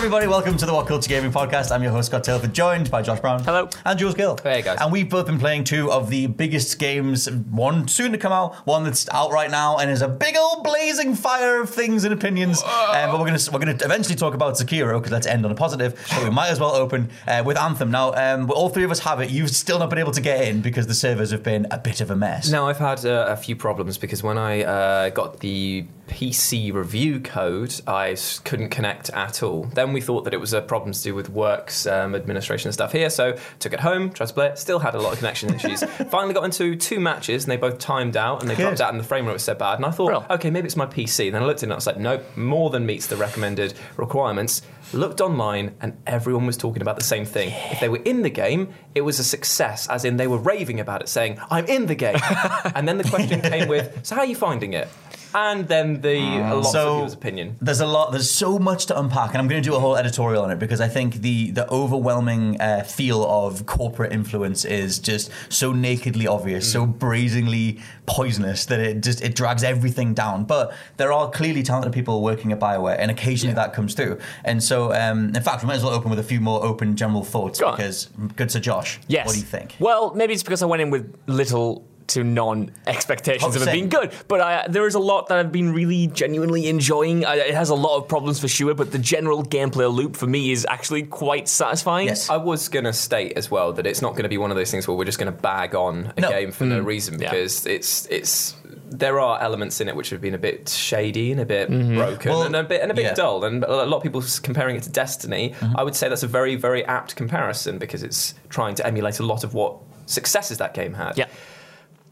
everybody. Welcome to the What Culture Gaming Podcast. I'm your host, Scott Tilford, joined by Josh Brown. Hello. And Jules Gill. Hey, guys. And we've both been playing two of the biggest games, one soon to come out, one that's out right now, and is a big old blazing fire of things and opinions. Um, but we're going to we're going to eventually talk about Sekiro because let's end on a positive. But we might as well open uh, with Anthem. Now, um, all three of us have it. You've still not been able to get in because the servers have been a bit of a mess. Now, I've had uh, a few problems because when I uh, got the PC review code, I couldn't connect at all. Then we thought that it was a problem to do with works um, administration and stuff here, so took it home, tried to play it, still had a lot of connection issues. Finally got into two matches and they both timed out and they dropped out and the frame rate was so bad. And I thought, Bro. okay, maybe it's my PC. Then I looked at it and I was like, nope, more than meets the recommended requirements. Looked online and everyone was talking about the same thing. If they were in the game, it was a success, as in they were raving about it, saying, I'm in the game. and then the question came with, so how are you finding it? And then the a lot So- of people's opinion. There's a lot. There's so much to unpack, and I'm going to do a whole editorial on it because I think the the overwhelming uh, feel of corporate influence is just so nakedly obvious, so brazenly poisonous that it just it drags everything down. But there are clearly talented people working at Bioware, and occasionally that comes through. And so, um, in fact, we might as well open with a few more open general thoughts Go on. because good Sir Josh. Yes. What do you think? Well, maybe it's because I went in with little to non expectations of it being good. But I, there is a lot that I've been really genuinely enjoying. I, it has a lot of problems for sure, but the general gameplay loop for me is actually quite satisfying. Yes. I was going to state as well that it's not going to be one of those things where we're just going to bag on a No. game for no mm. reason Yeah. because it's it's there are elements in it which have been a bit shady and a bit mm-hmm. broken Well, and a bit and a bit yeah. dull and a lot of people s- comparing it to Destiny. Mm-hmm. I would say that's a very very apt comparison because it's trying to emulate a lot of what successes that game had. Yeah.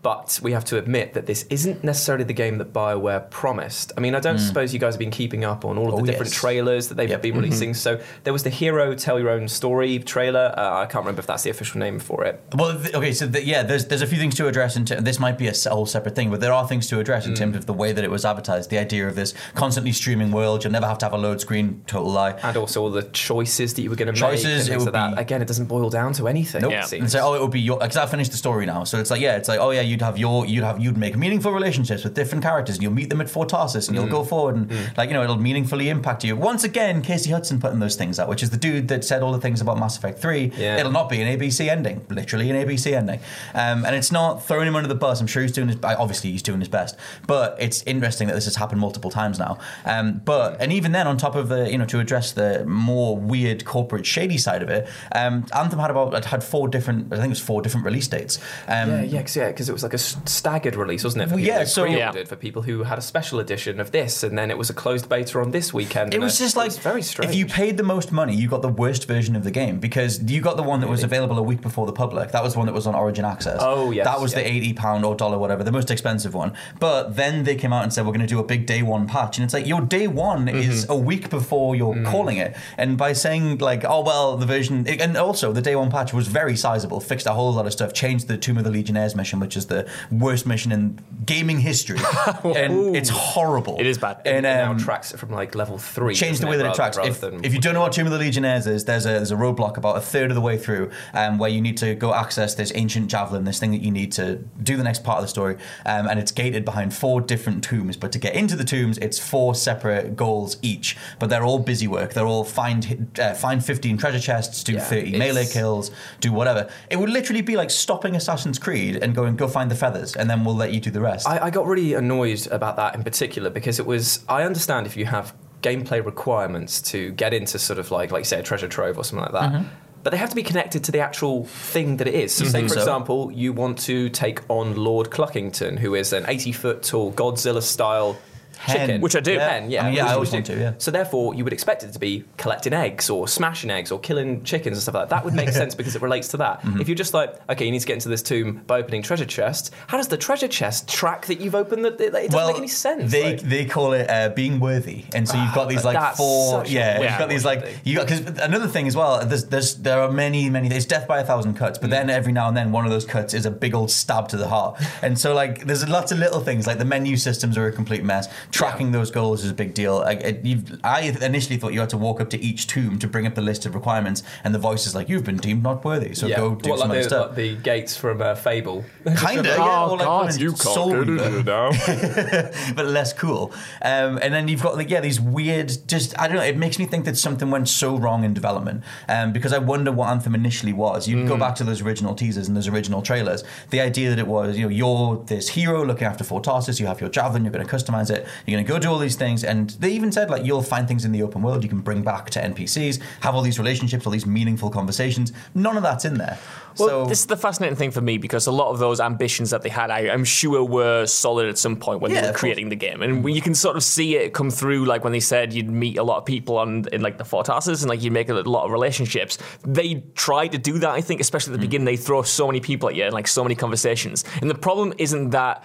But we have to admit that this isn't necessarily the game that BioWare promised. I mean, I don't suppose you guys have been keeping up on all of Mm. Oh, the different yes. trailers that they've Yep. been releasing. So there was the Hero Tell Your Own Story trailer. Uh, I can't remember if that's the official name for it. Well, th- okay, so the, yeah, there's there's a few things to address. In ter- this might be a whole separate thing, but there are things to address in terms of the way that it was advertised. The idea of this constantly streaming world, you'll never have to have a load screen. Total lie. And also all the choices that you were going to make. Choices, it would like that. be- Again, it doesn't boil down to anything. Nope. Yeah. And say, oh, it would be your because I finished the story now. So it's like, yeah, it's like, oh yeah, you'd have your you'd have you'd make meaningful relationships with different characters, and you'll meet them at Fort Tarsus, and you'll go forward, and like you know, it'll meaningfully impact you. Once again, Casey Hudson putting those things out, which is the dude that said all the things about Mass Effect Three. Yeah. It'll not be an ABC ending, literally an ABC ending, um, and it's not throwing him under the bus. I'm sure he's doing his obviously he's doing his best, but it's interesting that this has happened multiple times now. Um, but and even then, on top of the you know to address the more weird corporate shady side of it, um, Anthem had about had four different I think it was four different release dates. Um, Yeah, yeah, because yeah, it was like a staggered release, wasn't it? For people yeah, so- pre-ordered, for people who had a special edition of this, and then it was a closed beta on this weekend. It was just like very strange. If you paid the most money, you got the worst version of the game because you got the one that was available a week before the public. That was the one that was on Origin Access. Oh, yes, that was the eighty pound or dollar whatever, the most expensive one. But then they came out and said we're going to do a big day one patch, and it's like your day one Mm-hmm. is a week before you're Mm. calling it, and by saying like oh well the version and also the day one patch was very sizable, fixed a whole lot of stuff, changed the Tomb of the Legionnaires mission, which is the worst mission in gaming history, and it's horrible. It is bad. And it now um, tracks it from like level three. change the way that it tracks. If, if you don't know what Tomb of the Legionnaires is, there's a there's a roadblock about a third of the way through, um, where you need to go access this ancient javelin, this thing that you need to do the next part of the story, um, and it's gated behind four different tombs. But to get into the tombs, it's four separate goals each, but they're all busy work. They're all find uh, find 15 treasure chests, do Yeah, 30 melee kills, do whatever. It would literally be like stopping Assassin's Creed and going go find the feathers, and then we'll let you do the rest. I, I got really annoyed about that in particular because it was. I understand if you have gameplay requirements to get into sort of like, like say, a treasure trove or something like that. Mm-hmm. But they have to be connected to the actual thing that it is. So, say, for so? example, you want to take on Lord Cluckington, who is an 80 foot tall Godzilla style. Chicken. Which I do. Hen, yeah. I mean, yeah, I which always you do. to, yeah. So, therefore, you would expect it to be collecting eggs or smashing eggs or killing chickens and stuff like that. That would make sense because it relates to that. Mm-hmm. If you're just like, okay, you need to get into this tomb by opening treasure chest, how does the treasure chest track that you've opened? That it doesn't make any sense. They like- they call it uh, being worthy, and so you've got these like That's four. such a Yeah, you've got these like thing. you got because another thing as well. There's, there's there are many many. It's death by a thousand cuts, Mm. but then every now and then one of those cuts is a big old stab to the heart, and so like there's lots of little things like the menu systems are a complete mess. Tracking those goals is a big deal. Like, it, you've, I initially thought you had to walk up to each tomb to bring up the list of requirements, and the voice is like, "You've been deemed not worthy, so yeah. go do what, some like other the, stuff." like the gates from uh, Fable. Kinda, yeah, Oh, like God, you can't Soul go to it now. but less cool. Um, and then you've got like yeah these weird, just I don't know. It makes me think that something went so wrong in development um, because I wonder what Anthem initially was. You go back to those original teasers and those original trailers. The idea that it was you know you're this hero looking after Fort Tarsus. You have your javelin. You're going to customize it. You're going to go do all these things. And they even said like you'll find things in the open world you can bring back to NPCs. Have all these relationships, all these meaningful conversations. None of that's in there. Well, so this is the fascinating thing for me because a lot of those ambitions that they had, I, I'm sure, were solid at some point when Yeah, they were course. creating the game, and you can sort of see it come through. Like when they said you'd meet a lot of people on in like the Fortasses and like you make a lot of relationships. They tried to do that, I think, especially Mm. at the beginning. They throw so many people at you and like so many conversations, and the problem isn't that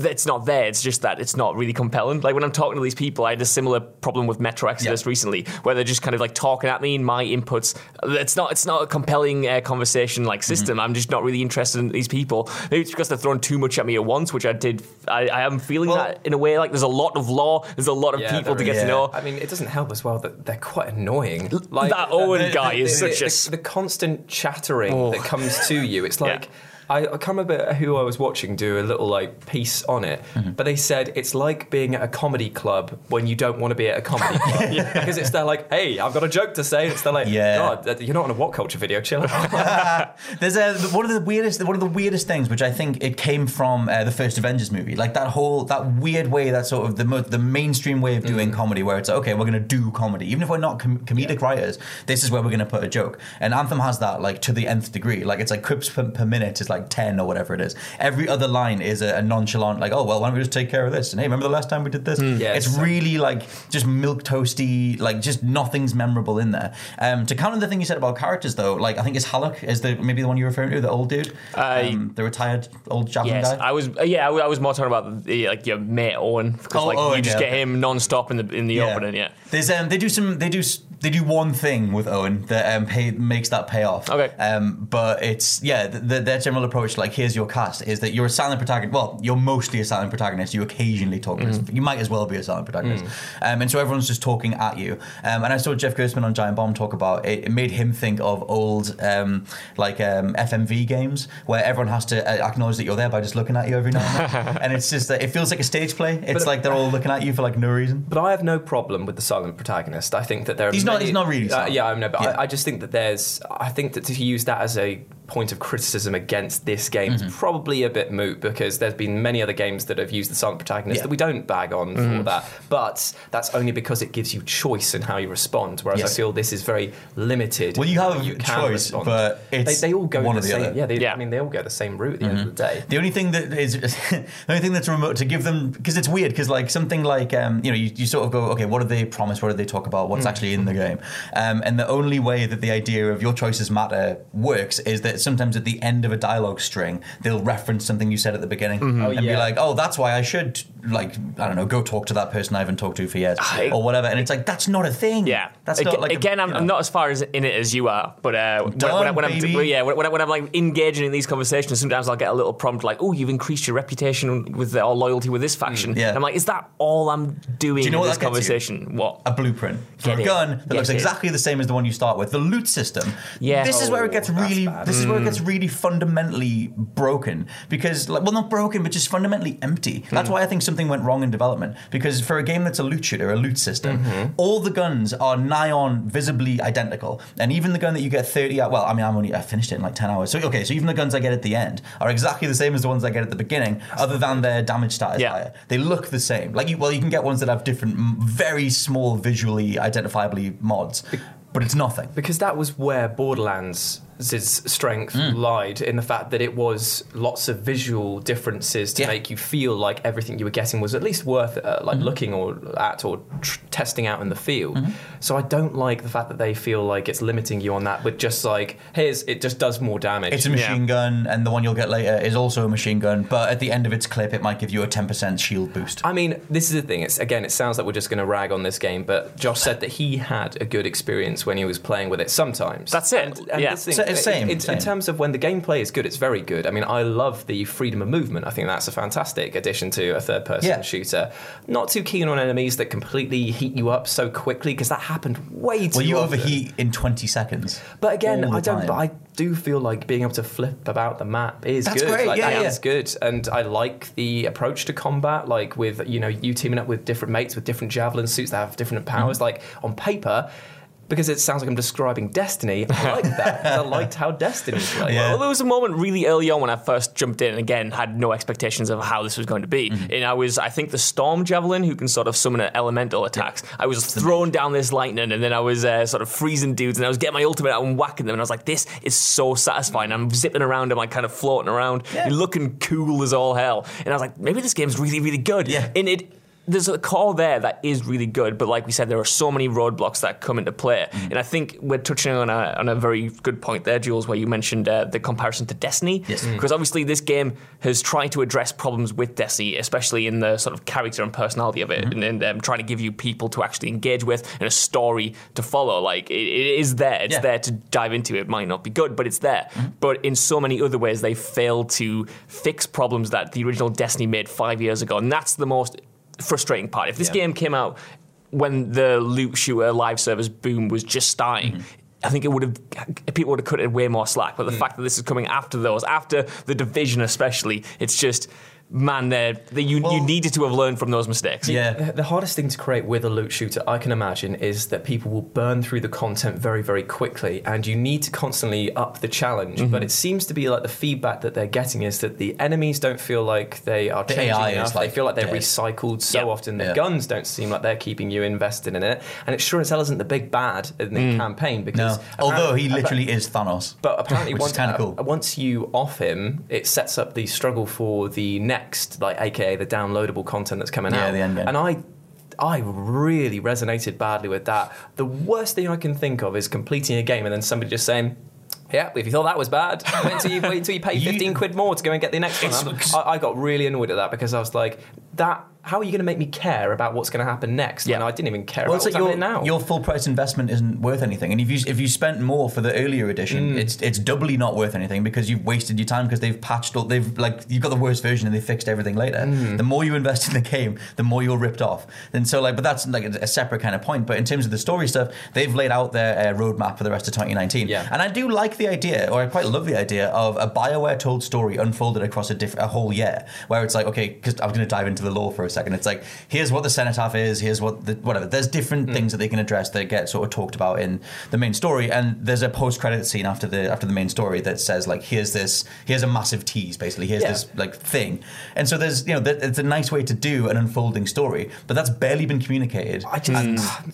it's not there. It's just that it's not really compelling. Like when I'm talking to these people, I had a similar problem with Metro Exodus Yeah. recently, where they're just kind of like talking at me and my inputs. It's not. It's not a compelling uh, conversation like Mm-hmm. system. I'm just not really interested in these people. Maybe it's because they're throwing too much at me at once, which I did. I, I am feeling Well- that in a way. Like there's a lot of lore. There's a lot of Yeah, people to get is. to know. I mean, it doesn't help as well that they're quite annoying. Like that Owen the- guy the- is the- such a the, the constant chattering Oh. that comes to you. It's like. Yeah. I, I can't remember who I was watching do a little like piece on it, Mm-hmm. but they said it's like being at a comedy club when you don't want to be at a comedy club because it's they're like, hey, I've got a joke to say. It's they're like, Yeah. God, you're not on a what culture video, chill out. There's a one of the weirdest one of the weirdest things, which I think it came from uh, the first Avengers movie, like that whole that weird way, that sort of the mo- the mainstream way of doing comedy, where it's okay, we're going to do comedy, even if we're not com- comedic writers. This is where we're going to put a joke, and Anthem has that like to the nth degree. Like it's like quips per, per minute is like ten or whatever it is. Every other line is a, a nonchalant, like oh well, why don't we just take care of this? And hey, remember the last time we did this? Yeah, it's it's- really like just milk toasty, like just nothing's memorable in there. Um, to counter the thing you said about characters, though, like I think it's Haluk is the maybe the one you're referring to, the old dude, Uh, um, the retired old javelin Yes, guy. I was. Uh, yeah, I, was- I was more talking about the, like your mate Owen because Oh, like Owen, you just get okay. him non-stop in the in the opening. Yeah. There's um, they do some they do s- they do one thing with Owen that um, pay, makes that pay off. Okay. Um, but it's yeah, the, the, their general approach, like here's your cast, is that you're a silent protagonist. Well, you're mostly a silent protagonist. You occasionally talk. Mm-hmm. You might as well be a silent protagonist. Mm. Um, and so everyone's just talking at you. Um, and I saw Jeff Gerstmann on Giant Bomb talk about it. It made him think of old um, like um, FMV games where everyone has to uh, acknowledge that you're there by just looking at you every now and then. and it's just that it feels like a stage play. It's like they're all looking at you for like no reason. But I have no problem with the silent protagonist. I think that there are He's not- he's not really Uh, yeah, I know, but Yeah. I, I just think that there's. I think that to use that as a point of criticism against this game Mm-hmm. is probably a bit moot because there's been many other games that have used the silent protagonist Yeah. that we don't bag on Mm-hmm. for that. But that's only because it gives you choice in how you respond. Whereas Yes. I feel this is very limited. Well, you have You a choice, respond. but it's they, they all go one the or the same. other. Yeah, they, Yeah. I mean, they all go the same route at the end of the day. The only thing that is, the only thing that's remote to give them, because it's weird, because like something like, um, you know, you, you sort of go, okay, what do they promise? What do they talk about? What's actually in the game? Um, and the only way that the idea of your choices matter works is that that sometimes at the end of a dialogue string, they'll reference something you said at the beginning Oh, and be yeah. like, "Oh, that's why I should like I don't know, go talk to that person I haven't talked to for years I- or whatever." And it's like that's not a thing. Yeah, that's Ag- not like again. I'm, you know. I'm not as far as in it as you are, but uh, when, Done, when, I- when I'm well, yeah, when, when, I'm like engaging in these conversations, sometimes I'll get a little prompt like, "Oh, you've increased your reputation with the, or loyalty with this faction." Mm, yeah. I'm like, "Is that all I'm doing you know what this conversation?" What? a blueprint for Get a it. gun that Get looks it. exactly the same as the one you start with. The loot system. Yeah. This is where it Oh, gets really. bad. This is where it gets really fundamentally broken because, like, well, not broken, but just fundamentally empty. Hmm. That's why I think something went wrong in development. Because for a game that's a loot shooter, a loot system, Mm-hmm. all the guns are nigh on visibly identical, and even the gun that you get thirty. Well, I mean, I'm only I finished it in like ten hours. So okay, so even the guns I get at the end are exactly the same as the ones I get at the beginning, other than their damage stat is Yeah. higher. They look the same. Like, you, well, you can get ones that have different, very small, visually identifiably mods, but it's nothing. because that was where Borderlands' strength Mm. lied in the fact that it was lots of visual differences to Yeah. make you feel like everything you were getting was at least worth uh, Mm-hmm. like looking or at or tr- testing out in the field. Mm-hmm. So I don't like the fact that they feel like it's limiting you on that with just like here's it just does more damage. It's a machine gun, and the one you'll get later is also a machine gun, but at the end of its clip, it might give you a 10% shield boost. I mean, this is the thing. It's again, it sounds like we're just going to rag on this game, but Josh said that he had a good experience when he was playing with it. Sometimes That's it. And, and Yeah. this thing- So it's same, it- same. In terms of when the gameplay is good, it's very good. I mean, I love the freedom of movement. I think that's a fantastic addition to a third-person Yeah. shooter. Not too keen on enemies that completely heat you up so quickly because that happened way too. Well, you often. overheat in 20 seconds. But again, I don't. But I do feel like being able to flip about the map is That's good. great, Like, yeah, that yeah. is good, and I like the approach to combat. Like with you know you teaming up with different mates with different javelin suits that have different powers. Mm-hmm. Like on paper. Because it sounds like I'm describing Destiny. I like that. I liked how Destiny played. Yeah. Well, there was a moment really early on when I first jumped in, and again, had no expectations of how this was going to be. Mm-hmm. And I was, I think, the Storm Javelin, who can sort of summon elemental attacks. I was throwing down this lightning, and then I was uh, sort of freezing dudes, and I was getting my ultimate out and whacking them. And I was like, this is so satisfying. I'm zipping around, and I'm like kind of floating around, Yeah. looking cool as all hell. And I was like, maybe this game's really, really good. Yeah. And it, there's a core there that is really good, but like we said, there are so many roadblocks that come into play. Mm. And I think we're touching on a, on a very good point there, Jules, where you mentioned uh, the comparison to Destiny. Yes. Because obviously, this game has tried to address problems with Destiny, especially in the sort of character and personality of it, Mm-hmm. and, and um, trying to give you people to actually engage with and a story to follow. Like, it, it is there. It's Yeah. there to dive into. It might not be good, but it's there. But in so many other ways, they fail to fix problems that the original Destiny made five years ago. And that's the most frustrating part. If this Yeah. game came out when the loot shooter live service boom was just starting. Mm-hmm. I think it would have people would have cut it way more slack. But the mm. fact that this is coming after those, after the division especially, it's just man, there that you you needed to have learned from those mistakes. Yeah. The- The hardest thing to create with a loot shooter, I can imagine, is that people will burn through the content very, very quickly, and you need to constantly up the challenge. Mm-hmm. But it seems to be like the feedback that they're getting is that the enemies don't feel like they are The changing AI enough. like, they feel like they're dead. recycled so Yeah. often. The Yeah. guns don't seem like they're keeping you invested in it, and it sure as hell isn't the big bad in the campaign No. because Although he apparently- literally is Thanos. but apparently, Which once, kinda uh, cool. once you off him, it sets up the struggle for the next, like AKA the downloadable content that's coming Yeah, out. the end game. And I, I really resonated badly with that. The worst thing I can think of is completing a game and then somebody just saying. Yeah, if you thought that was bad, wait until you, wait until you pay You- 15 quid more to go and get the next one. I, I got really annoyed at that because I was like, that. How are you going to make me care about what's going to happen next? Yeah. When I didn't even care Well, about it's what's your, happening now. your full price investment isn't worth anything, and if you if you spent more for the earlier edition, Mm. it's it's doubly not worth anything because you've wasted your time because they've patched all they've like you've got the worst version and they fixed everything later. Mm. The more you invest in the game, the more you're ripped off. And so like, but that's like a, a separate kind of point. But in terms of the story stuff, they've laid out their uh, roadmap for the rest of 2019. Yeah. and I do like the idea, or I quite love the idea of a Bioware told story unfolded across a diff- a whole year, where it's like okay, because I was going to dive into the lore for a second. It's like here's what the cenotaph is, here's what the whatever. There's different hmm. things that they can address that get sort of talked about in the main story, and there's a post credit scene after the after the main story that says like here's this here's a massive tease basically here's Yeah. this like thing, and so there's you know that, it's a nice way to do an unfolding story, but that's barely been communicated. I just-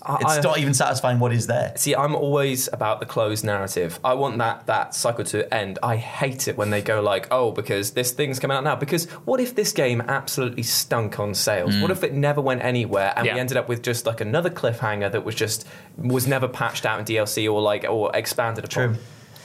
I- it's I- not even satisfying what is there. See, I'm always about the closed narrative. I want that that cycle to end. I hate it when they go like, "Oh, because this thing's coming out now." Because what if this game absolutely stunk on sales? What if it never went anywhere and Yeah. we ended up with just like another cliffhanger that was just was never patched out in DLC or like or expanded upon?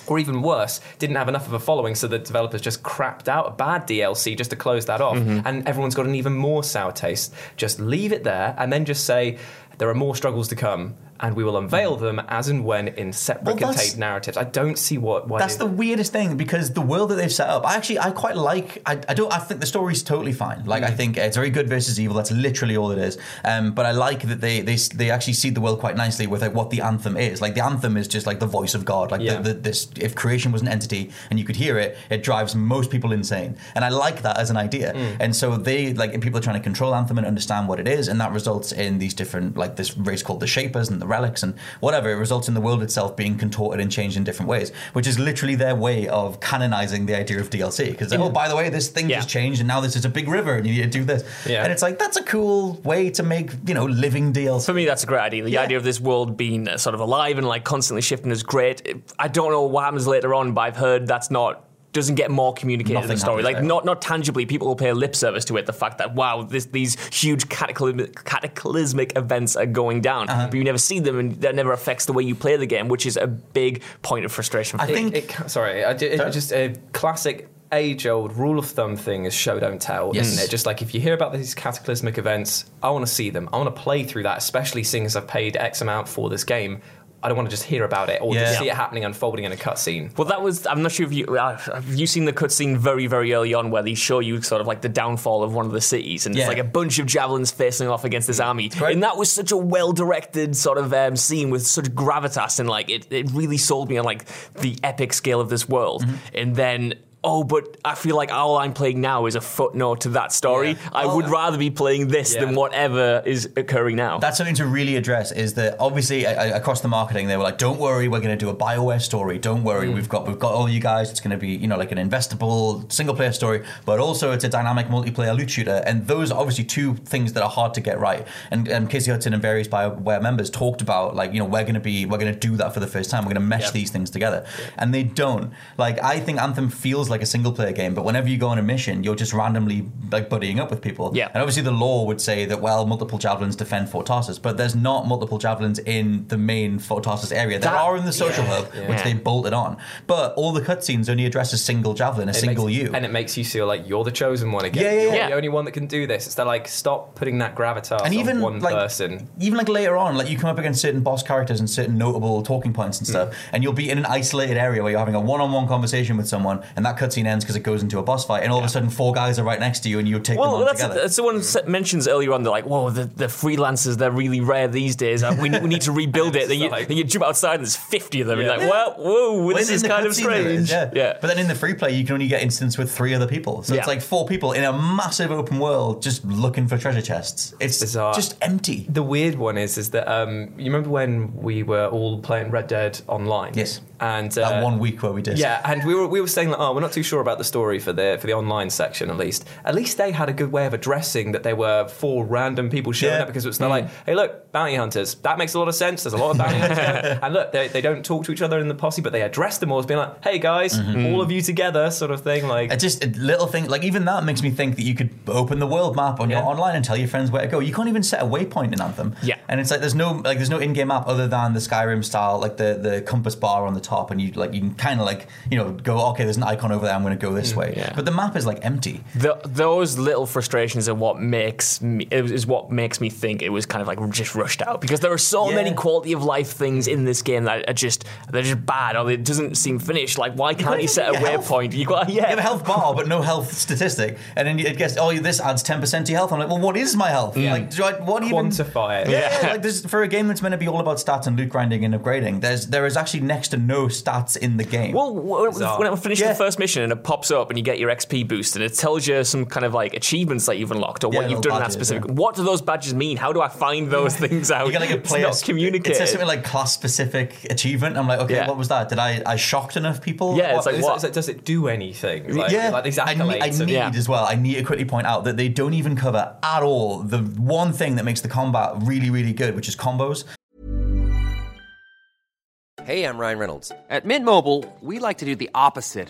or even worse, didn't have enough of a following, so the developers just crapped out a bad DLC just to close that off, Mm-hmm. and everyone's got an even more sour taste. Just leave it there, and then just say there are more struggles to come, and we will unveil them as and when in separate Well, contained narratives. I don't see what. Why That's the weirdest thing because the world that they've set up, I actually I quite like. I, I don't. I think the story's totally fine. Like Mm. I think it's very good versus evil. That's literally all it is. Um, but I like that they they they actually see the world quite nicely with like what the anthem is. Like the anthem is just like the voice of God. Like Yeah. the, the, this, if creation was an entity and you could hear it, it drives most people insane. And I like that as an idea. Mm. And so they like people are trying to control anthem and understand what it is, and that results in these different like this race called the Shapers and the Relics and whatever. It results in the world itself being contorted and changed in different ways, which is literally their way of canonizing the idea of DLC. Because oh, by the way, this thing Yeah. just changed, and now this is a big river, and you need to do this. Yeah. And it's like that's a cool way to make you know living DLC. For me, that's a great idea. The Yeah. idea of this world being sort of alive and like constantly shifting is great. I don't know what happens later on, but I've heard that's not doesn't get more communicated in the story. Like there. not not tangibly, people will pay lip service to it. The fact that wow, this, these huge cataclysmic, cataclysmic events are going down, Uh-huh. but you never see them, and that never affects the way you play the game, which is a big point of frustration. For I me. think- It, ca- sorry, I, ju- it, just a classic age-old rule of thumb thing is show don't tell, Yes. isn't it? Just like if you hear about these cataclysmic events, I want to see them. I want to play through that, especially seeing as I've paid X amount for this game. I don't want to just hear about it or Yeah. just see it happening unfolding in a cutscene. Well, that was. I'm not sure if you uh, have you seen the cutscene very, very early on where they show you sort of like the downfall of one of the cities, and Yeah. it's like a bunch of javelins facing off against this army, great. and that was such a well-directed sort of um, scene with such gravitas, and like it, it really sold me on like the epic scale of this world, Mm-hmm. and then. Oh, but I feel like all I'm playing now is a footnote to that story. Yeah. I Well, would rather be playing this Yeah. than whatever is occurring now. That's something to really address. Is that obviously uh, across the marketing they were like, "Don't worry, we're going to do a Bioware story. Don't worry, we've got we've got all you guys. It's going to be you know like an investable single player story, but also it's a dynamic multiplayer loot shooter. And those are obviously two things that are hard to get right. And, and Casey Hudson and various Bioware members talked about like you know we're going to be we're going to do that for the first time. We're going to mesh Yep. these things together, and they don't. Like I think Anthem feels like a single player game, but whenever you go on a mission, you're just randomly like buddying up with people. Yeah. And obviously the lore would say that well multiple javelins defend Fort Tarsus, but there's not multiple javelins in the main Fort Tarsus area. There That- are in the social hub, which they bolted on. But all the cutscenes only address a single javelin, a It single makes- you. And it makes you feel like you're the chosen one again. Yeah, yeah, You're yeah. the only one that can do this. It's that like stop putting that gravitas and even on one like person. even like later on, like you come up against certain boss characters and certain notable talking points and stuff, mm. and you'll be in an isolated area where you're having a one-on-one conversation with someone, and that cutscene ends because it goes into a boss fight, and all of a sudden four guys are right next to you, and you take them Well, on that's, together. that's someone sa- mentions earlier on. They're like, "Whoa, the, the freelancers they're really rare these days. Uh, we, we need to rebuild it." Then you, like- then you jump outside and there's fifty of them. Yeah. You're like, "Well, whoa, Well, this is kind of strange." is, yeah. yeah. But then in the free play, you can only get instance with three other people. So Yeah. it's like four people in a massive open world just looking for treasure chests. It's Bizarre. just empty. The weird one is, is that um, you remember when we were all playing Red Dead Online? Yes. And That uh, one week where we did. Yeah, and we were we were saying like, oh, we're not too sure about the story for the for the online section at least. At least they had a good way of addressing that they were four random people showing Yeah. up because it's they're like, mm. hey, look, bounty hunters. That makes a lot of sense. There's a lot of bounty hunters, and look, they, they don't talk to each other in the posse, but they address them all as being like, hey guys, mm-hmm. all of you together, sort of thing. Like, It just a little thing like even that makes me think that you could open the world map on your online and tell your friends where to go. You can't even set a waypoint in Anthem. Yeah. and it's like there's no like there's no in-game map other than the Skyrim style like the the compass bar on the top, and you like you can kind of like you know go okay there's an icon over there I'm going to go this mm. way. yeah. But the map is like empty. The, those little frustrations are what makes me is what makes me think it was kind of like just rushed out because there are so Yeah. many quality of life things in this game that are just they're just bad or it doesn't seem finished. Like why can't can't you set a even get health. waypoint? You got You have a health bar, but no health statistic, and then it gets oh this adds ten percent to your health. I'm like, well, what is my health? Mm. Like, do I, what even quantify it. Yeah, Yeah. like there's, for a game that's meant to be all about stats and loot grinding and upgrading, there's there is actually next to no stats in the game. Well, when, when I finish Yeah. the first mission and it pops up and you get your XP boost and it tells you some kind of like achievements that you've unlocked or Yeah, what you've little done in that specific. yeah. What do those badges mean? How do I find those things out? you got like a it's player not communicated. It says something like class specific achievement. I'm like, okay, Yeah. what was that? Did I I shocked enough people? Yeah, it's What- like, Is- what? is it- does it do anything? Like, yeah, like these I need, I accolades. and- need Yeah. as well. I need to quickly point out that they don't even cover at all the one thing that makes the combat really, really good, which is combos. Hey, I'm Ryan Reynolds. At Mint Mobile, we like to do the opposite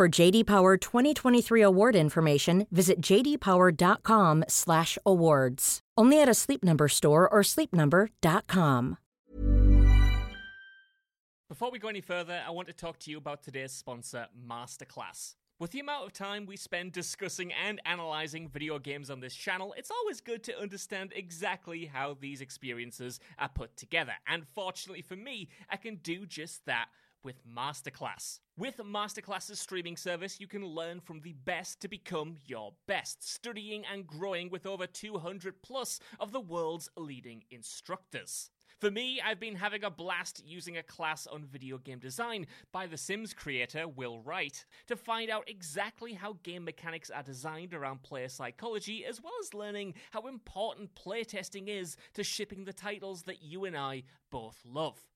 For JD Power 2023 award information, visit jdpower.com/awards. Only at a Sleep Number store or sleepnumber.com. Before we go any further, I want to talk to you about today's sponsor, Masterclass. With the amount of time we spend discussing and analyzing video games on this channel, it's always good to understand exactly how these experiences are put together. And fortunately for me, I can do just that with Masterclass. With Masterclass's streaming service, you can learn from the best to become your best, studying and growing with over 200 plus of the world's leading instructors. For me, I've been having a blast using a class on video game design by The Sims creator Will Wright to find out exactly how game mechanics are designed around player psychology, as well as learning how important playtesting is to shipping the titles that you and I both love.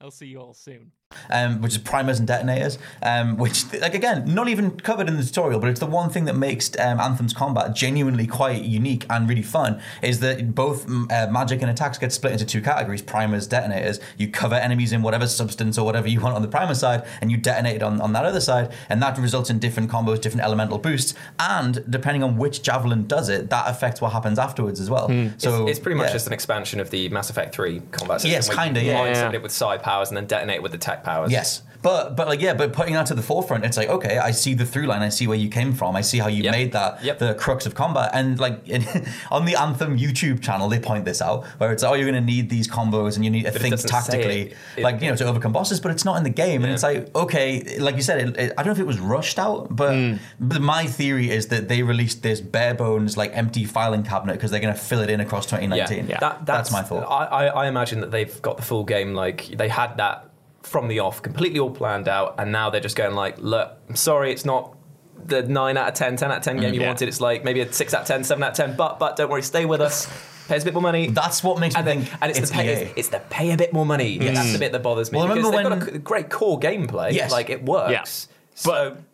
I'll see you all soon. um, which is primers and detonators, um, which, like again, not even covered in the tutorial, but it's the one thing that makes um, Anthem's combat genuinely quite unique and really fun. Is that both mm, uh, magic and attacks get split into two categories: primers, detonators. You cover enemies in whatever substance or whatever you want on the primer side, and you detonate it on, on that other side, and that results in different combos, different elemental boosts, and depending on which javelin does it, that affects what happens afterwards as well. So it's, it's pretty much yeah. just an expansion of the Mass Effect 3 combat system. Yes, where kinda, yeah. mindset Yeah. it with side powers and then detonate with the tech powers. Yes. But but like yeah, but putting that to the forefront, it's like okay, I see the through line, I see where you came from, I see how you Yep. made that Yep. the crux of combat, and like in, on the Anthem YouTube channel, they point this out where it's oh you're going to need these combos and you need to But think tactically, it. It- like you know to overcome bosses, but it's not in the game, and it's like okay, like you said, it, it- I don't know if it was rushed out, but, Hmm. but my theory is that they released this bare bones like empty filing cabinet because they're going to fill it in across 2019. Yeah, That, that's, my thought. I, I, I imagine that they've got the full game. Like they had that from the off, completely all planned out, and now they're just going like, look, I'm sorry, it's not the nine out of 10, 10 out of ten game you Yeah. wanted. It's like maybe a six out of 10, 7 out of ten. But but don't worry, stay with us. Pay us a bit more money. That's what makes me then, think and it's, it's the pay. It's, it's the pay a bit more money. That's mm. the bit that bothers me. Well, because remember they've got when- a great core gameplay. Yes. like it works. So Join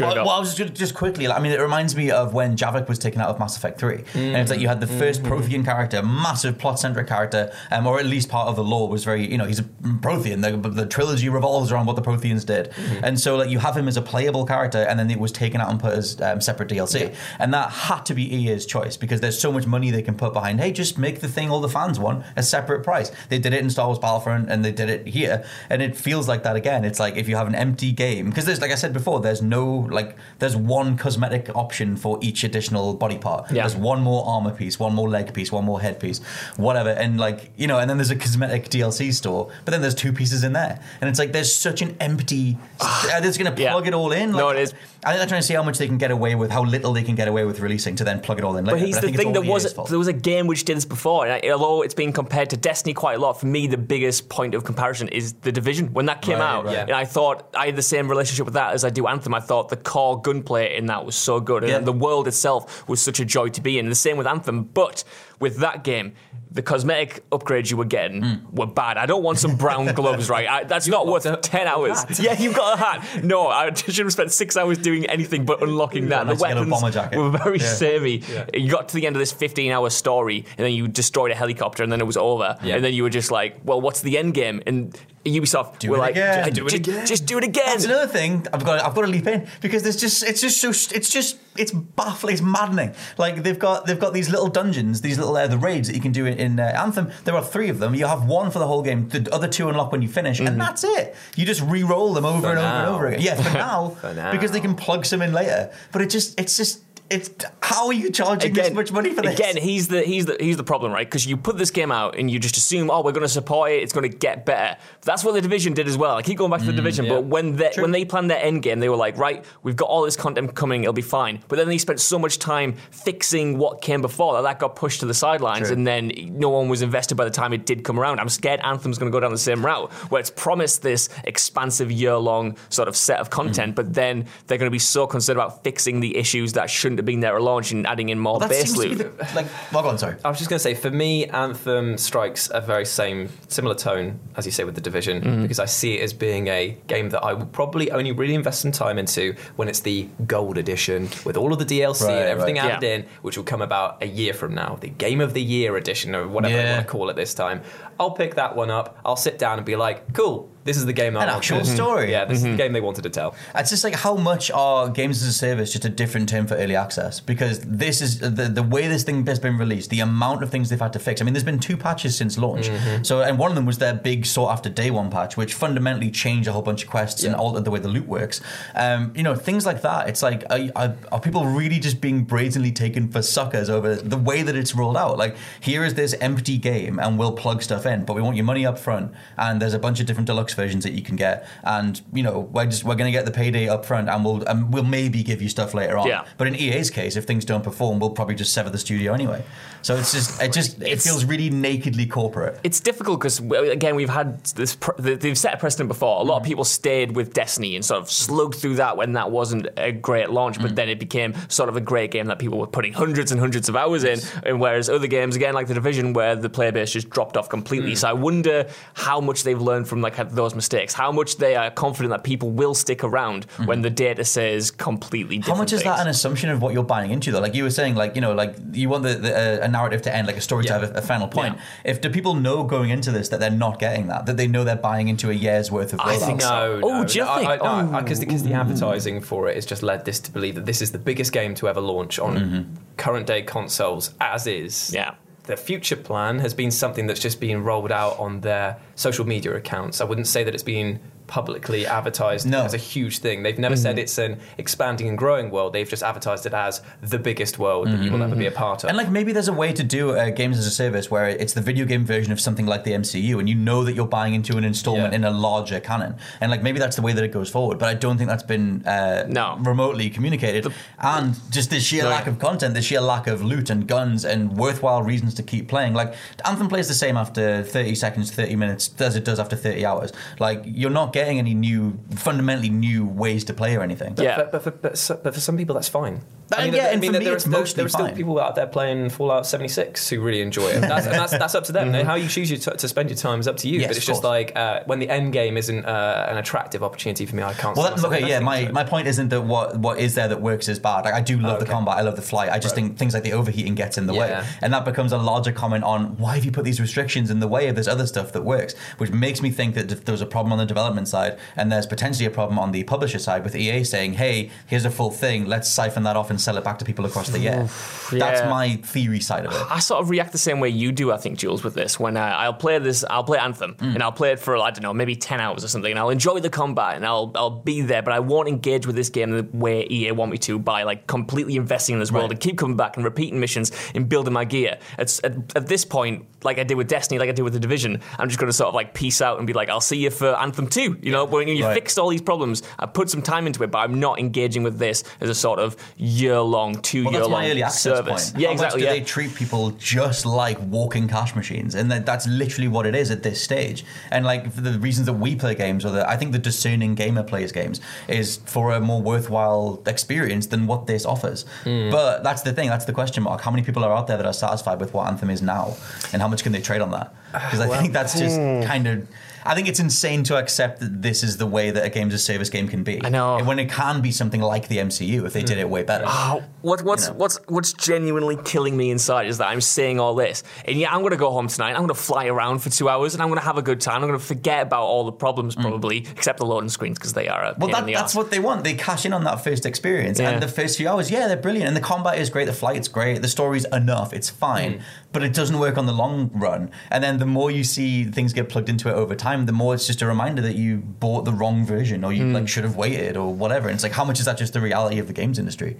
Well, well, I was just, gonna just quickly. I mean, it reminds me of when Javik was taken out of Mass Effect Three, and it's like you had the 1st Prothean character, massive plot-centric character, um, or at least part of the lore was very, you know, he's a Prothean. The, the trilogy revolves around what the Protheans did, and so like you have him as a playable character, and then it was taken out and put as um, separate DLC, and that had to be EA's choice because there's so much money they can put behind. Hey, just make the thing all the fans want a separate price. They did it in Star Wars Battlefront, and they did it here, and it feels like that again. It's like if you have an empty game because there's, like I said before, there's no like there's one cosmetic option for each additional body part. Yeah. There's one more armor piece, one more leg piece, one more head piece, whatever. And like you know, and then there's a cosmetic DLC store, but then there's two pieces in there, and it's like there's such an empty. uh, They're just gonna Yeah. plug it all in. No, it is. I think they're trying to see how much they can get away with, how little they can get away with releasing to then plug it all in later. But he's I the thing. There was EA's there was a game which did this before, and I, although it's been compared to Destiny quite a lot, for me the biggest point of comparison is the Division. When that came Right, out, right. and I thought I had the same relationship with that as I do Anthem. I thought the core gunplay in that was so good, and Yeah. the world itself was such a joy to be in. The same with Anthem, but with that game. The cosmetic upgrades you were getting Hmm. were bad. I don't want some brown gloves, right? I, that's not worth a- ten hours. hat. Yeah, you've got a hat. No, I should have spent six hours doing anything but unlocking that. the weapons bomber jacket. were very Yeah. samey. You got to the end of this 15 hour story and then you destroyed a helicopter and then it was over. Yeah. And then you were just like, well, what's the end game? And Ubisoft Do were it like, again. just, Do it just- again. just do it again. That's another thing I've got. I've got to leap in because there's just it's just so it's just it's baffling. It's maddening. Like they've got they've got these little dungeons, these little uh, the raids that you can do in, in uh, Anthem. There are three of them. You have one for the whole game. The other two unlock when you finish, Mm-hmm. and that's it. You just re-roll them over For and over and over again. Yeah, for now, For now. because they can plug some in later. But it just it's just it's how are you charging this much money for this? Again, he's the he's the he's the problem, right? Because you put this game out and you just assume, oh, we're going to support it, it's going to get better. That's what the division did as well. I keep going back to the division, yeah. but when they when they planned their end game, they were like, right, we've got all this content coming, it'll be fine. But then they spent so much time fixing what came before that that got pushed to the sidelines, True. and then no one was invested by the time it did come around. I'm scared Anthem's going to go down the same route, where it's promised this expansive year long sort of set of content, Mm. but then they're going to be so concerned about fixing the issues that shouldn't have been there at launch and adding in more that base seems to be the, like. Well, go on, sorry. I was just going to say, for me, Anthem strikes a very same, similar tone, as you say, with the Division, Mm-hmm. because I see it as being a game that I will probably only really invest some time into when it's the Gold Edition with all of the DLC Right, and everything right. added Yeah. in, which will come about a year from now, the Game of the Year edition, or whatever I Yeah. want to call it this time. I'll pick that one up. I'll sit down and be like, cool, this is the game that An I actual wanted. story. Yeah, this is Mm-hmm. the game they wanted to tell. It's just like how much are games as a service just a different term for early access? Because this is the the way this thing has been released, the amount of things they've had to fix. I mean, there's been two patches since launch. So, and one of them was their big sought after day one patch, which fundamentally changed a whole bunch of quests and Yeah. altered the way the loot works. Um, you know, things like that. It's like, are, are, are people really just being brazenly taken for suckers over the way that it's rolled out? Like, here is this empty game, and we'll plug stuff in, but we want your money up front, and there's a bunch of different deluxe versions that you can get, and you know, we're just we're going to get the payday up front, and we'll and we'll maybe give you stuff later on. Yeah. But in EA's case, if things don't perform, we'll probably just sever the studio anyway. So it's just it just it It's- feels really nakedly corporate. It's difficult because again we've had this. Pr- they've set a precedent before. A lot of Mm. people stayed with Destiny and sort of slugged through that when that wasn't a great launch, Mm. but then it became sort of a great game that people were putting hundreds and hundreds of hours in. And whereas other games, again like the Division, where the player base just dropped off completely. Mm. So I wonder how much they've learned from like those mistakes. How much they are confident that people will stick around when the data says completely different. Mm-hmm. How much is that an assumption of what you're buying into, though? Like you were saying, like you know, like you want the, the uh, a narrative to end, like a story to have a, a final point. Yeah. If do people know going into this that they're not getting that, that they know they're buying into a year's worth of? I think rollouts? so. No, Oh, do you no, think? I, Oh. Because the advertising for it has just led this to believe that this is the biggest game to ever launch on current day consoles, as is. Yeah. The future plan has been something that's just been rolled out on their social media accounts. I wouldn't say that it's been publicly advertised No. as a huge thing. They've never said it's an expanding and growing world. They've just advertised it as the biggest world that you will ever be a part of. And like maybe there's a way to do uh, games as a service where it's the video game version of something like the MCU, and you know that you're buying into an installment Yeah. in a larger canon, and like maybe that's the way that it goes forward. But I don't think that's been uh, No. remotely communicated. and just the sheer No, lack of content, the sheer lack of loot and guns and worthwhile reasons to keep playing. Like Anthem plays the same after 30 seconds, 30 minutes as it does after 30 hours. Like you're not getting any new, fundamentally new ways to play or anything. Yeah. But, but, for, but, so- but for some people, that's fine. Uh, yeah, and for me, there, it's are, mostly there are still people out there playing Fallout 76 who really enjoy it. That's, and that's, that's up to them. How you choose your t- to spend your time is up to you. Yes, but it's just like uh, when the end game isn't uh, an attractive opportunity for me, I can't. Well, that, okay, yeah. My, my point isn't that what what is there that works is bad. Like I do love the okay. combat, I love the flight. I just think things like the overheating gets in the way, and that becomes a larger comment on why have you put these restrictions in the way of this other stuff that works, which makes me think that there's a problem on the development side, and there's potentially a problem on the publisher side with EA saying, "Hey, here's a full thing. Let's siphon that off and sell it back to people across the year. That's yeah. my theory side of it. I sort of react the same way you do, I think, Jules, with this. When uh, I'll play this, I'll play Anthem, Mm. and I'll play it for I don't know, maybe ten hours or something, and I'll enjoy the combat, and I'll I'll be there, but I won't engage with this game the way EA want me to by like completely investing in this world Right. and keep coming back and repeating missions and building my gear. It's, at, at this point, like I did with Destiny, like I did with the Division, I'm just going to sort of like peace out and be like, I'll see you for Anthem two. You know, when you Right. fixed all these problems, I put some time into it, but I'm not engaging with this as a sort of year long, two Well, year that's long my early access service. point. Yeah, How exactly. Much do yeah. they treat people just like walking cash machines, and that, that's literally what it is at this stage. And like for the reasons that we play games, or that I think the discerning gamer plays games, is for a more worthwhile experience than what this offers. Hmm. But that's the thing. That's the question mark. How many people are out there that are satisfied with what Anthem is now, and how much can they trade on that? Because I think that's just hmm. kind of. I think it's insane to accept that this is the way that a games as a service game can be. I know. when it can be something like the MCU if they did it way better. Oh, what, what's You know. what's what's genuinely killing me inside is that I'm seeing all this, and yeah, I'm going to go home tonight. I'm going to fly around for two hours, and I'm going to have a good time. I'm going to forget about all the problems, probably, except the loading screens because they are a Mm. Well, that, the that's what they want. They cash in on that first experience. Yeah. And the first few hours, yeah, they're brilliant. And the combat is great. The flight's great. The story's enough. It's fine. Mm. But it doesn't work on the long run. And then the more you see things get plugged into it over time, the more it's just a reminder that you bought the wrong version or you Mm. like should have waited or whatever. And it's like, how much is that just the reality of the games industry?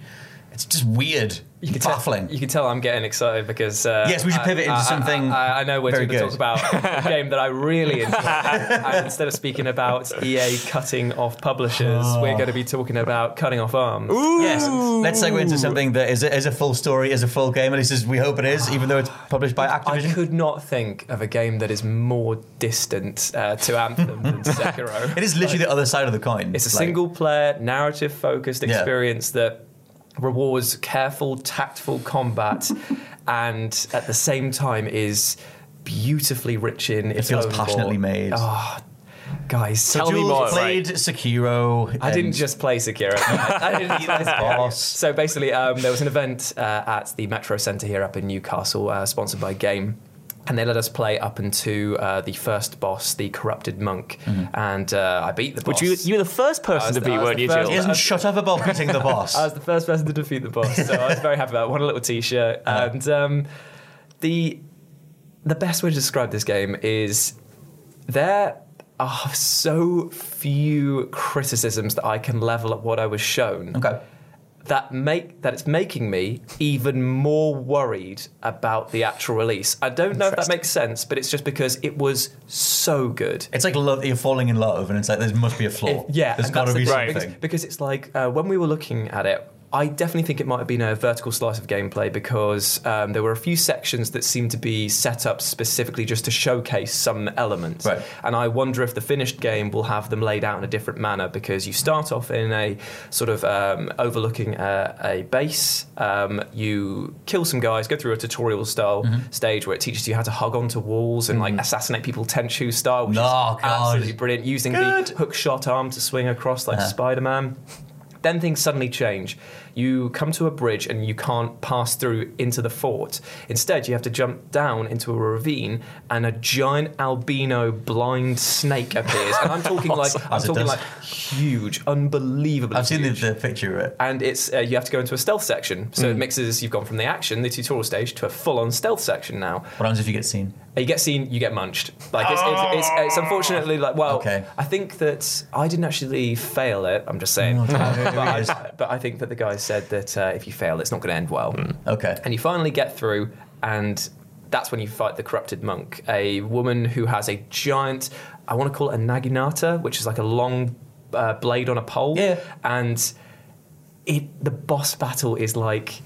It's just weird. You can baffling. Tell, you can tell I'm getting excited because uh, Yes, we should I- pivot into I- something I, I know we're very going to talk about a game that I really enjoy. and instead of speaking about EA cutting off publishers, we're going to be talking about cutting off arms. Yes, let's segue into something that is a, is a full story, is a full game, at least as we hope it is, even though it's published by Activision. I could not think of a game that is more distant uh, to Anthem than Sekiro. It is literally the other side of the coin. It's a Like- single player, narrative focused Yeah. experience that rewards careful, tactful combat and at the same time is beautifully rich in its feels own passionately lore. made. Oh, guys, so Tell me more. played Sekiro. I didn't just play Sekiro. I didn't play Sekiro. Boss. So basically, um, there was an event uh, at the Metro Centre here up in Newcastle, uh, sponsored by Game. And they let us play up into uh, the first boss, the corrupted monk, and uh, I beat the boss. Which you, you were the first person was to the- beat, was weren't the you, first- Jules? He hasn't shut up about beating the boss. I was the first person to defeat the boss, so I was very happy about it. Won a little T-shirt, and um, the the best way to describe this game is there are so few criticisms that I can level at what I was shown okay. That make that it's making me even more worried about the actual release. I don't know if that makes sense, but it's just because it was so good. It's like love, you're falling in love, and it's like there must be a flaw. It- yeah, there's got to be the something. Because, because it's like uh, when we were looking at it, I definitely think it might have been a vertical slice of gameplay because um, there were a few sections that seemed to be set up specifically just to showcase some elements. Right. And I wonder if the finished game will have them laid out in a different manner because you start off in a sort of um, overlooking a, a base. Um, you kill some guys, go through a tutorial style Mm-hmm. stage where it teaches you how to hug onto walls and like assassinate people tenchu style, which Oh, is God. absolutely brilliant. Using Good. the hook shot arm to swing across like Uh-huh. Spider Man. Then things suddenly change. You come to a bridge and you can't pass through into the fort. Instead, you have to jump down into a ravine, and a giant albino blind snake appears. And I'm talking like I'm talking does. like huge, unbelievably. I've seen the, huge. the picture of it. and it's uh, you have to go into a stealth section. So Mm. it mixes. You've gone from the action, the tutorial stage, to a full-on stealth section now. What happens if you get seen? You get seen, you get munched. Like it's, it's, it's, it's unfortunately like well, Okay. I think that I didn't actually fail it. I'm just saying, Oh, but, there it is. I, but I think that the guy said that uh, if you fail, it's not going to end well. Okay. And you finally get through, and that's when you fight the corrupted monk, a woman who has a giant. I want to call it a naginata, which is like a long uh, blade on a pole. Yeah. And it the boss battle is like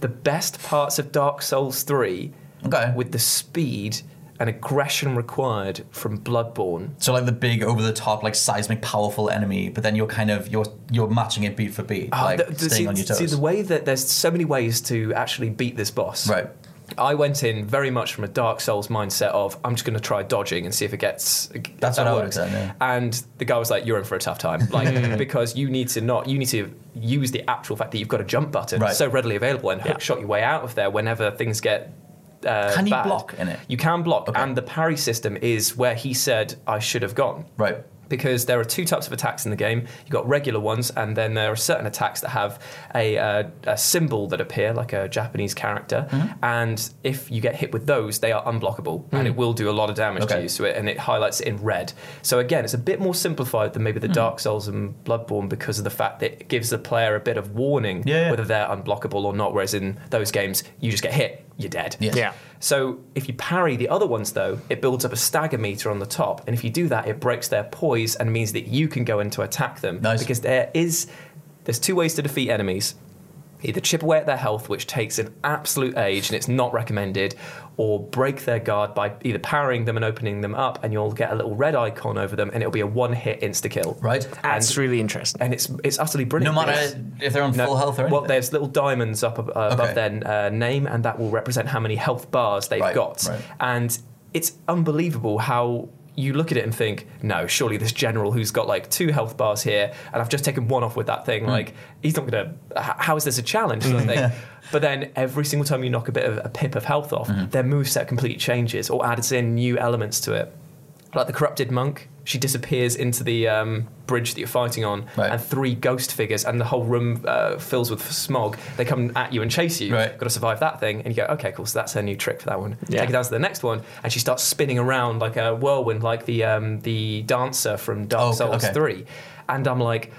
the best parts of Dark Souls 3 Okay. with the speed and aggression required from Bloodborne. So like the big over the top, like seismic, powerful enemy, but then you're kind of you're you're matching it beat for beat, Oh, like the- the- staying see, on your toes. see, the way that there's so many ways to actually beat this boss. Right. I went in very much from a Dark Souls mindset of I'm just going to try dodging and see if it gets. That's that what I would've done, yeah. And the guy was like, "You're in for a tough time, like hmm. because you need to not you need to use the actual fact that you've got a jump button Right. so readily available and hook Yeah. shot your way out of there whenever things get." Uh, Can you bad. block in it? You can block, Okay. and the parry system is where he said I should have gone. Right. because there are two types of attacks in the game. You've got regular ones, and then there are certain attacks that have a, uh, a symbol that appear, like a Japanese character. Mm-hmm. And if you get hit with those, they are unblockable, and it will do a lot of damage to Mm. You. So it, and it highlights it in red. So again, it's a bit more simplified than maybe the Mm. Dark Souls and Bloodborne because of the fact that it gives the player a bit of warning Yeah, yeah. whether they're unblockable or not. Whereas in those games, you just get hit, you're dead. Yes. Yeah. So if you parry the other ones, though, it builds up a stagger meter on the top, and if you do that, it breaks their poise and means that you can go in to attack them. Nice. Because there is, there's two ways to defeat enemies. Either chip away at their health, which takes an absolute age and it's not recommended, or break their guard by either powering them and opening them up, and you'll get a little red icon over them, and it'll be a one-hit insta kill. Right. That's And- really interesting. and it's it's utterly brilliant. No matter if they're on no, full health or anything. Well, there's little diamonds up ab- uh, above Okay. their uh, name, and that will represent how many health bars they've Right, got. right. And it's unbelievable how you look at it and think, no, surely this general who's got like two health bars here, and I've just taken one off with that Hmm. thing, like he's not to. How is this a challenge? Sort of thing. But then every single time you knock a bit of a pip of health off, Mm-hmm. their moveset completely changes or adds in new elements to it. Like the corrupted monk, she disappears into the um, bridge that you're fighting on, Right. and three ghost figures, and the whole room uh, fills with smog. They come at you and chase you. Right. Got to survive that thing, and you go, okay, cool. So that's her new trick for that one. Yeah. Take it down to the next one, and she starts spinning around like a whirlwind, like the um, the dancer from Dark Oh, Souls okay. Three. And I'm like.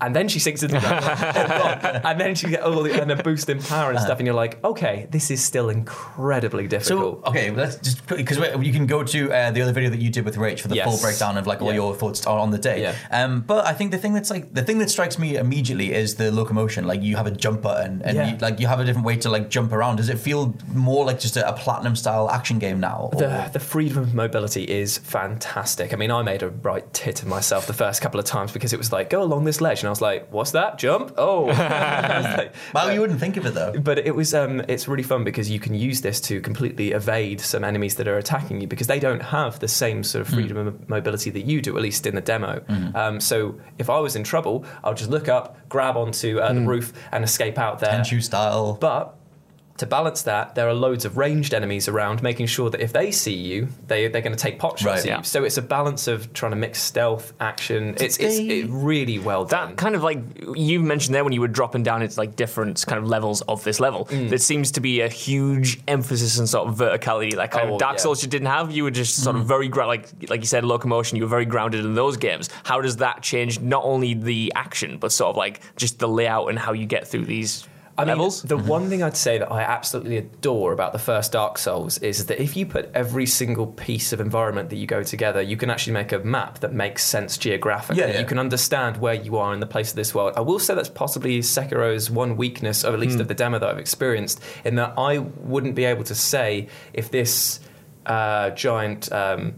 And then she sinks into the ground, oh and then she get all the and a boost in power and stuff, and you're like, okay, this is still incredibly So difficult. okay, let's just because you can go to uh, the other video that you did with Rach for the Yes. full breakdown of like all Yeah. your thoughts on on the day. Yeah. Um, but I think the thing that's like the thing that strikes me immediately is the locomotion. Like you have a jump button and Yeah. you, like you have a different way to like jump around. Does it feel more like just a, a platinum style action game now? or- The, the freedom of mobility is fantastic. I mean, I made a right tit of myself the first couple of times because it was like, go along this ledge. And I was like, what's that? Jump? Oh. Like- well, you wouldn't think of it though. but it was um, it's really fun because you can use this to completely evade some enemies that are attacking you because they don't have the same sort of freedom of mobility that you do, at least in the demo. Um, so if I was in trouble, I'll just look up, grab onto uh, the roof, and escape out there. Tenchu style. But to balance that, there are loads of ranged enemies around, making sure that if they see you, they, they're going to take pot shots Right. at you. Yeah. So it's a balance of trying to mix stealth, action. It's, it's they- it really well done. That kind of like you mentioned there when you were dropping down into like different kind of levels of this level. Mm. There seems to be a huge emphasis on sort of verticality, like kind Oh, of Dark yeah. Mm. Souls you didn't have. You were just sort of very gra- like like you said, locomotion. You were very grounded in those games. How does that change not only the action but sort of like just the layout and how you get through these I mean, levels? the one thing I'd say that I absolutely adore about the first Dark Souls is that if you put every single piece of environment that you go together, you can actually make a map that makes sense geographically. Yeah, yeah. You can understand where you are in the place of this world. I will say that's possibly Sekiro's one weakness, or at least of the demo that I've experienced, in that I wouldn't be able to say if this uh, giant um,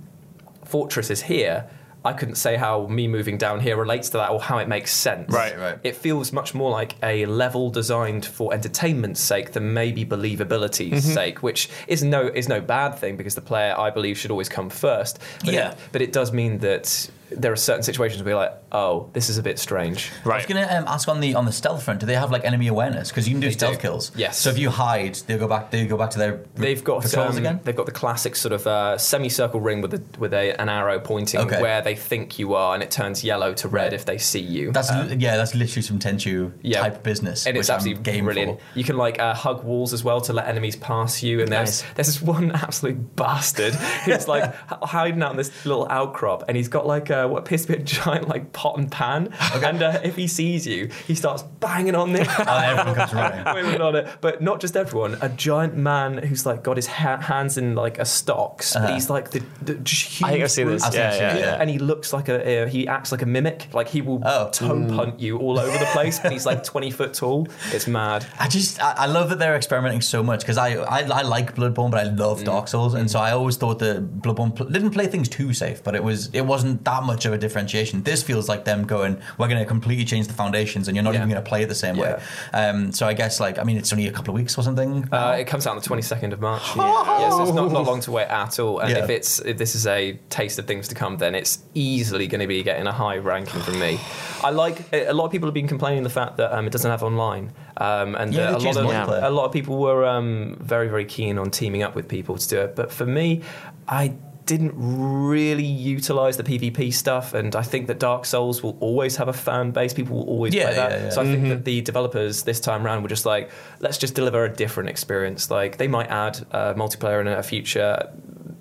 fortress is here. I couldn't say how me moving down here relates to that or how it makes sense. Right, right. It feels much more like a level designed for entertainment's sake than maybe believability's Mm-hmm. sake, which is no is no bad thing because the player I believe should always come first. But Yeah. It, but it does mean that there are certain situations where you're like, oh, this is a bit strange. Right. I was going to um, ask on the on the stealth front. Do they have like enemy awareness? Because you can do They stealth do. kills. Yes. So if you hide, they go back. They go back to their They've got um, again. They've got the classic sort of uh, semicircle ring with a, with a, an arrow pointing Okay. where they think you are, and it turns yellow to red if they see you. That's li- yeah. That's literally some Tenchu Um, yeah. type business. and it's which I'm absolutely game brilliant. for. You can like uh, hug walls as well to let enemies pass you. And there's Nice. there's this one absolute bastard who's like h- hiding out in this little outcrop, and he's got like a, what appears to be a giant like pot and pan. And uh, if he sees you, he starts banging on it. Oh, everyone comes running. Women on it, but not just everyone. A giant man who's like got his ha- hands in like a stocks, but he's like the, the huge. I think I've seen this. I've Yeah, yeah, yeah. And he looks like a, uh, he acts like a mimic. Like he will Oh. toe punt you all over the place, but he's like 20 foot tall. It's mad. I just I, I love that they're experimenting so much because I, I I like Bloodborne, but I Mm. love Dark Souls, and so I always thought that Bloodborne pl- didn't play things too safe, but it was it wasn't that much of a differentiation. This feels like them going, we're going to completely change the foundations, and you're not Yeah. even going to play it the same way. Um, so I guess like I mean it's only a couple of weeks or something. Uh, it comes out on the 22nd of March. Yes, it's not, not long to wait at all. And Yeah. if it's if this is a taste of things to come, then it's easily going to be getting a high ranking from me. I like a lot of people have been complaining the fact that um, it doesn't have online, um, and Yeah, a lot of a lot of people were um, very very keen on teaming up with people to do it. But for me, I didn't really utilize the PvP stuff, and I think that Dark Souls will always have a fan base. People will always Yeah, play that. yeah, yeah. So I think that the developers this time around were just like, let's just deliver a different experience. Like they might add uh, multiplayer in a future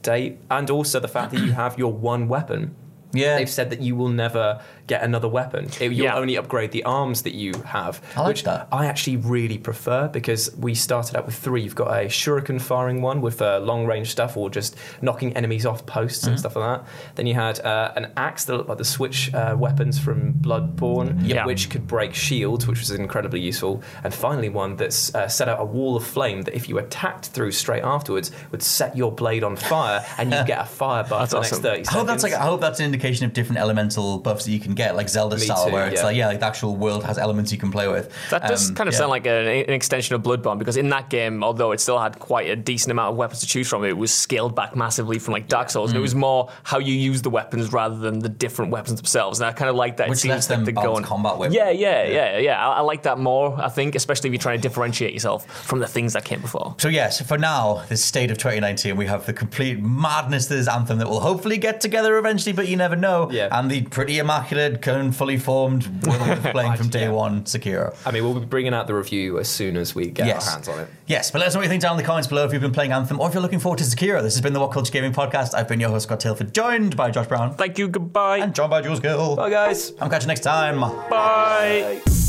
date, and also the fact that you have your one weapon. Yeah. They've said that you will never get another weapon. It- You'll Yeah. only upgrade the arms that you have. I like which that. I actually really prefer because we started out with three. You've got a shuriken firing one with uh, long range stuff or just knocking enemies off posts Mm-hmm. and stuff like that. Then you had uh, an axe that looked like the switch uh, weapons from Bloodborne, Yeah. which could break shields, which was incredibly useful. And finally, one that's uh, set out a wall of flame that if you attacked through straight afterwards would set your blade on fire and you get a fire buff for the next awesome. 30 I hope that's like I hope that's an indication of different elemental buffs that you can get, like Zelda Me style, too, where it's yeah. like yeah, like the actual world has elements you can play with. That does Um, kind of yeah. sound like an, an extension of Bloodborne because in that game, although it still had quite a decent amount of weapons to choose from, it was scaled back massively from like Dark Souls, and Mm. it was more how you use the weapons rather than the different weapons themselves. And I kind of like that. It Which seems lets like them they're balance going combat with. Yeah, yeah, yeah, yeah. I, I like that more. I think, especially if you're trying to differentiate yourself from the things that came before. So yes, for now, this state of 2019, we have the complete madness that is Anthem that will hopefully get together eventually, but you never know. Yeah. And the pretty immaculate, cone fully formed world playing from day Yeah. one, Sekiro. I mean, we'll be bringing out the review as soon as we get yes. our hands on it. Yes, but let us know what you think down in the comments below if you've been playing Anthem or if you're looking forward to Sekiro. This has been the WhatCulture Gaming Podcast. I've been your host, Scott Tilford, joined by Josh Brown Thank you. Goodbye. and John by Jules Gill. Bye, guys. I'm catching you next time. Bye.